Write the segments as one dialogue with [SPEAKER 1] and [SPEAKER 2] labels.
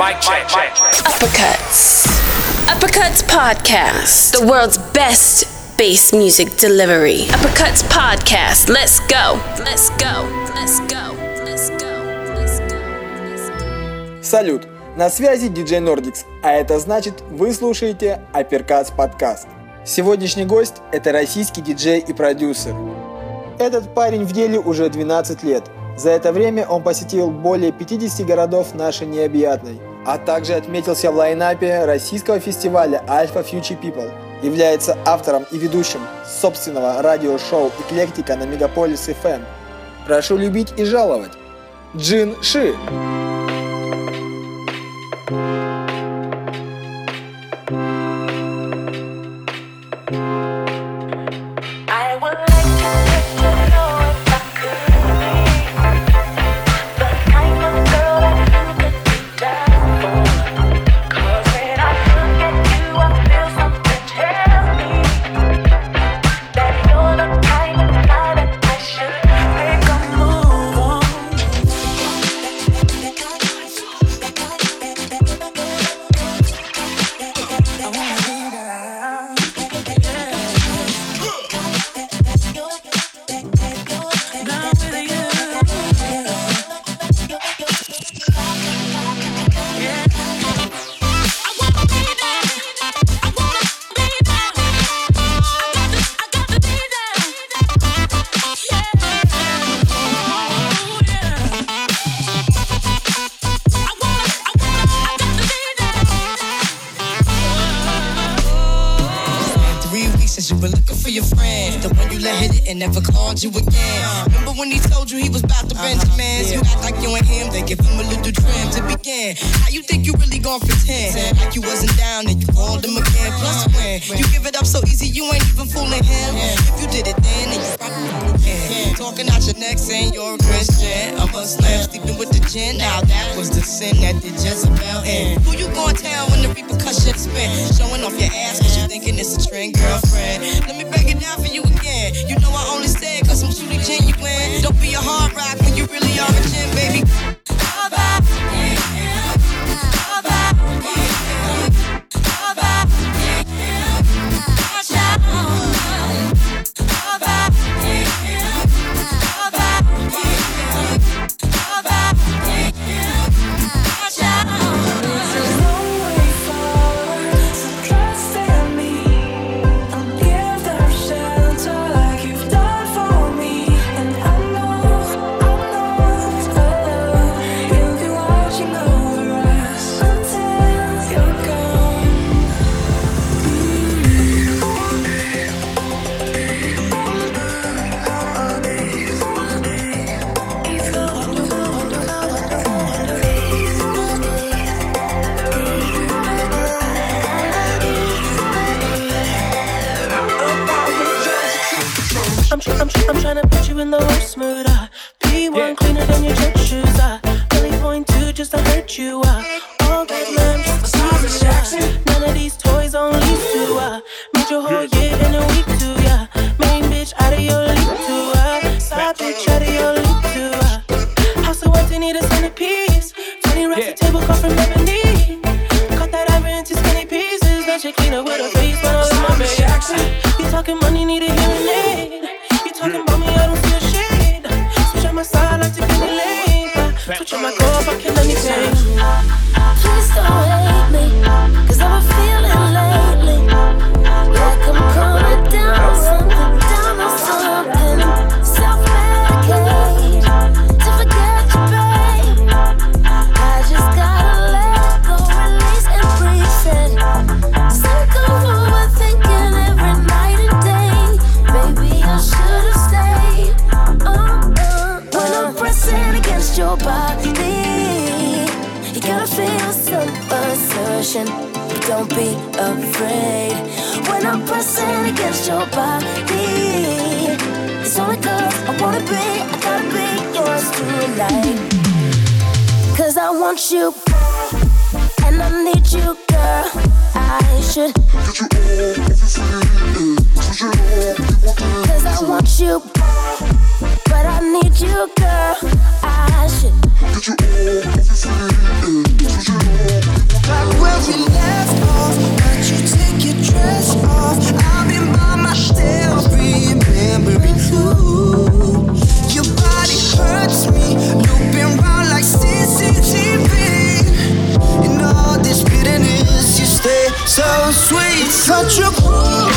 [SPEAKER 1] Mic check.
[SPEAKER 2] Uppercuts. Uppercuts Podcast. The world's best bass music delivery. Uppercuts Podcast. Let's go. Let's go. Let's go. Let's go. Let's go. Let's go.
[SPEAKER 3] Салют! На связи DJ Nordix, а это значит вы слушаете Апперкац подкаст. Сегодняшний гость – это российский диджей и продюсер. Этот парень в деле уже 12 лет. За это время он посетил более 50 городов нашей необъятной, а также отметился в лайнапе российского фестиваля Alpha Future People. Является автором и ведущим собственного радиошоу «Эклектика» на Мегаполис FM. Прошу любить и жаловать. Джин Ши.
[SPEAKER 4] Never called you again. Told you he was about to Benjamins? Uh-huh. You act like you ain't him, they give him a little trim to begin. How you think you really gon' pretend? Like you wasn't down and you called him again. Plus uh-huh. when you give it up so easy, you ain't even fooling him. If you did it then, then you probably can. Talking out your neck saying you're a Christian. A Muslim sleeping with the gin. Now that was the sin that did Jezebel in. Who you gon' tell when the repercussions spin? Showing off your ass cause you thinking it's a trend, girlfriend. Let me break it down for you again. You know I only say it cause I'm truly genuine. Don't be a hard rock when you really are a gin, baby.
[SPEAKER 5] Trust want you, girl, and I
[SPEAKER 6] need you, girl. I should get you all if
[SPEAKER 5] you feel it. Cause I want you, girl, but I need you, girl. I should
[SPEAKER 7] get you all if you feel it. Where we left off, but you take your
[SPEAKER 8] dress off. I've been by myself. such a cruel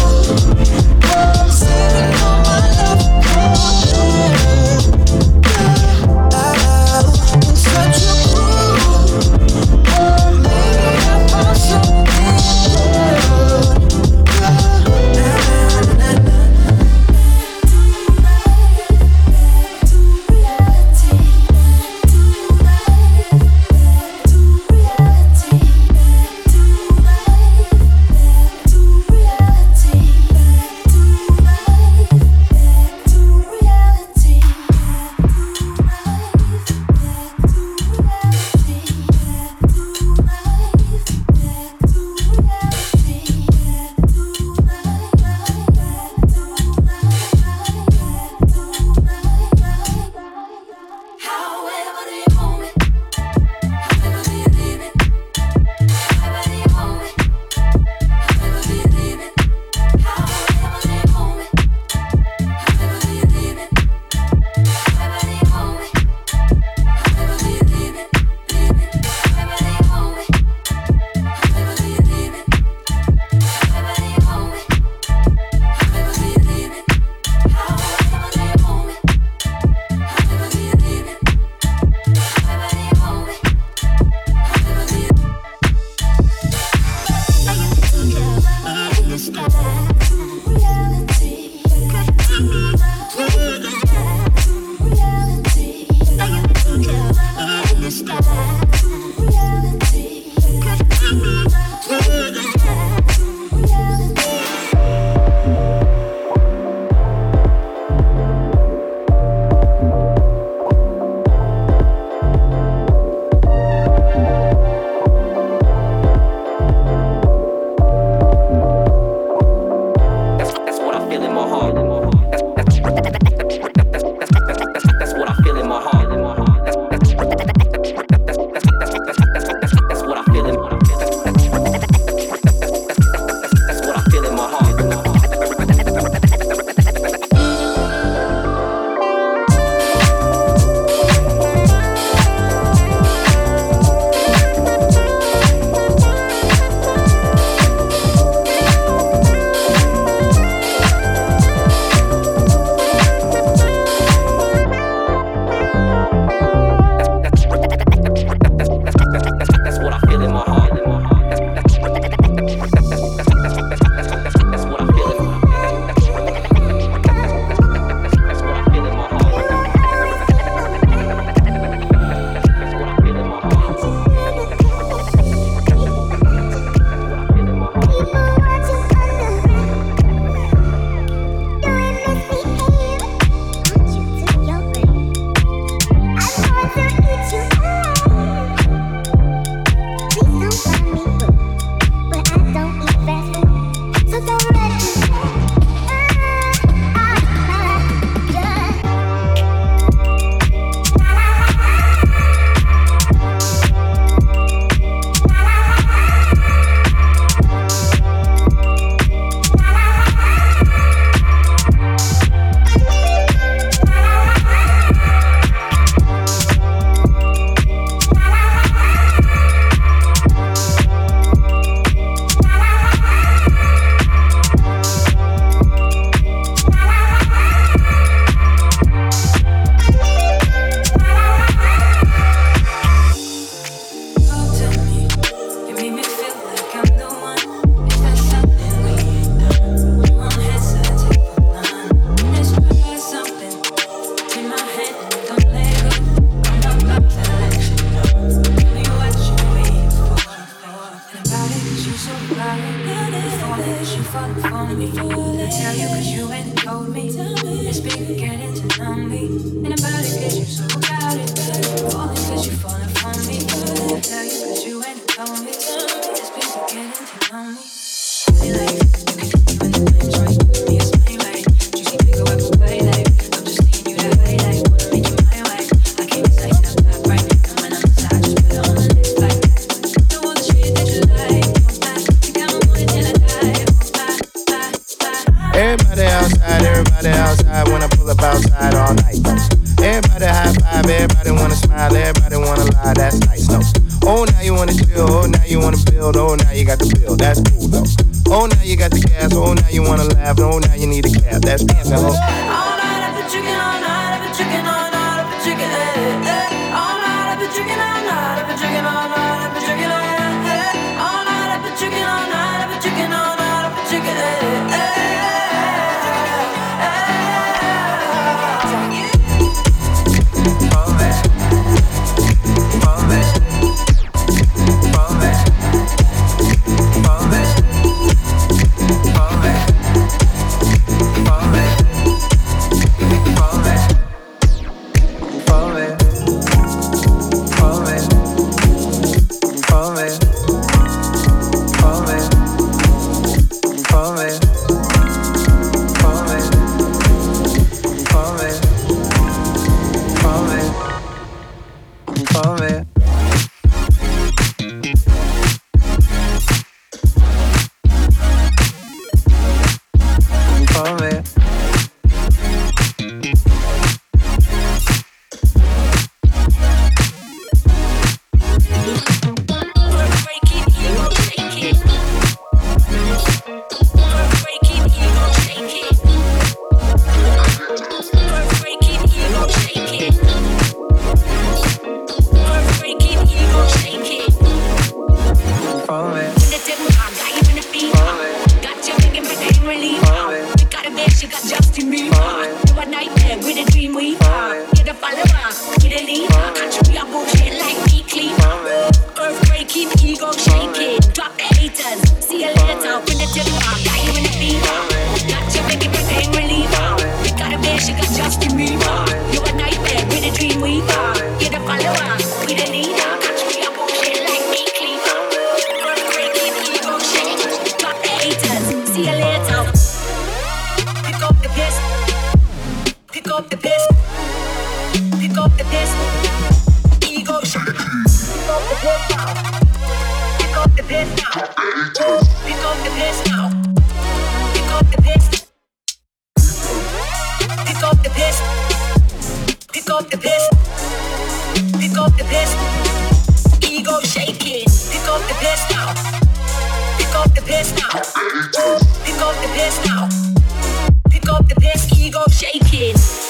[SPEAKER 8] up the piss. Pick up the piss. Ego shaking. Pick up the piss now. Pick up the piss now. Pick up the piss now. Pick up the piss. Ego shaking.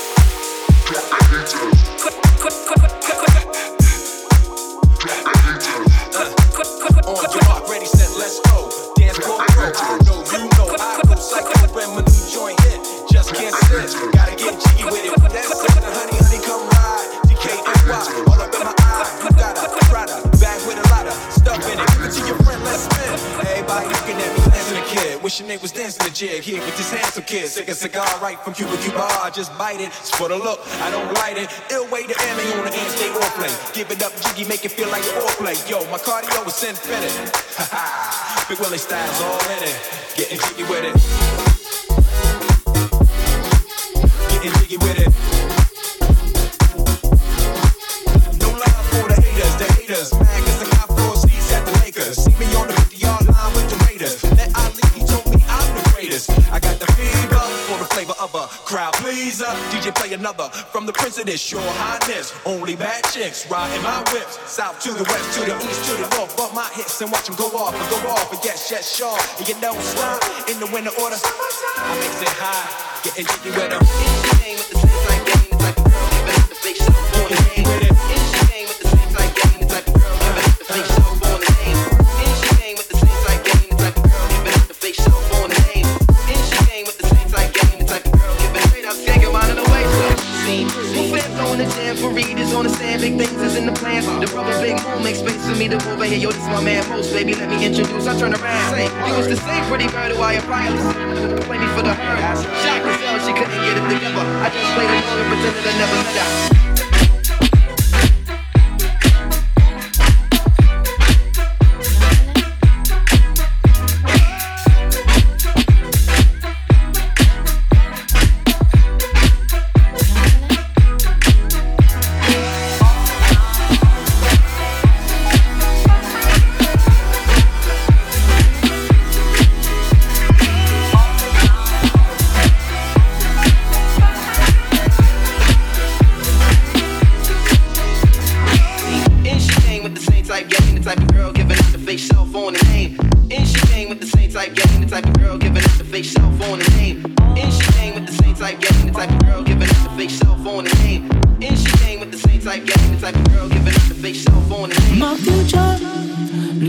[SPEAKER 9] Just bite it. It's for the look, I don't light it. Ill way to ammo on the end, stay on play. Give it up, jiggy, make it feel like foreplay. Yo, my cardio is infinite. Ha ha. Big Willie style's all in it. Getting jiggy with it. Getting jiggy with it. Pleaser. DJ play another from the prince of this, your highness. Only bad chicks riding my whips. South to the west, to the east, to the north. Bump my hips and watch them go off and go off. And yes, yes, sure. And you don't in the winter order. I makes it high, getting jiggy with them.
[SPEAKER 10] Baby. Let me introduce. I turn around. Say, you was the same pretty bird who I apply. Play me for the herd. Shocked as hell, she couldn't get it together. I just played along and pretended I never met her.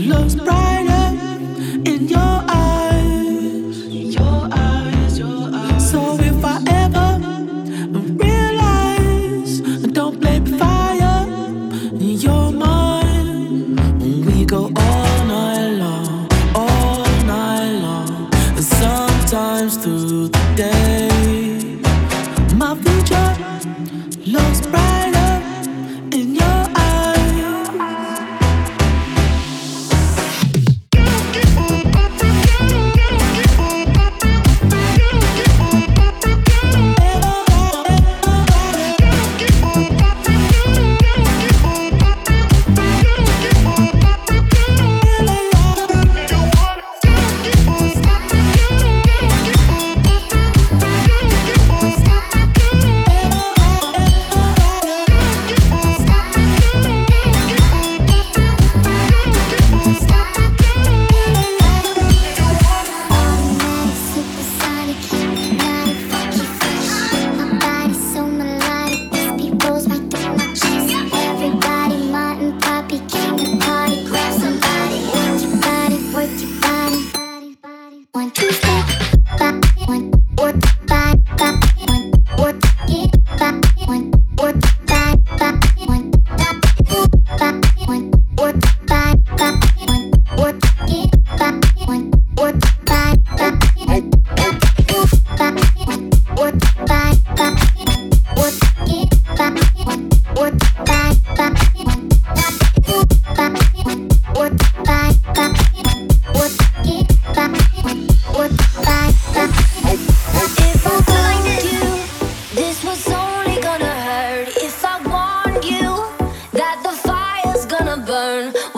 [SPEAKER 6] Looks brighter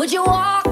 [SPEAKER 11] would you walk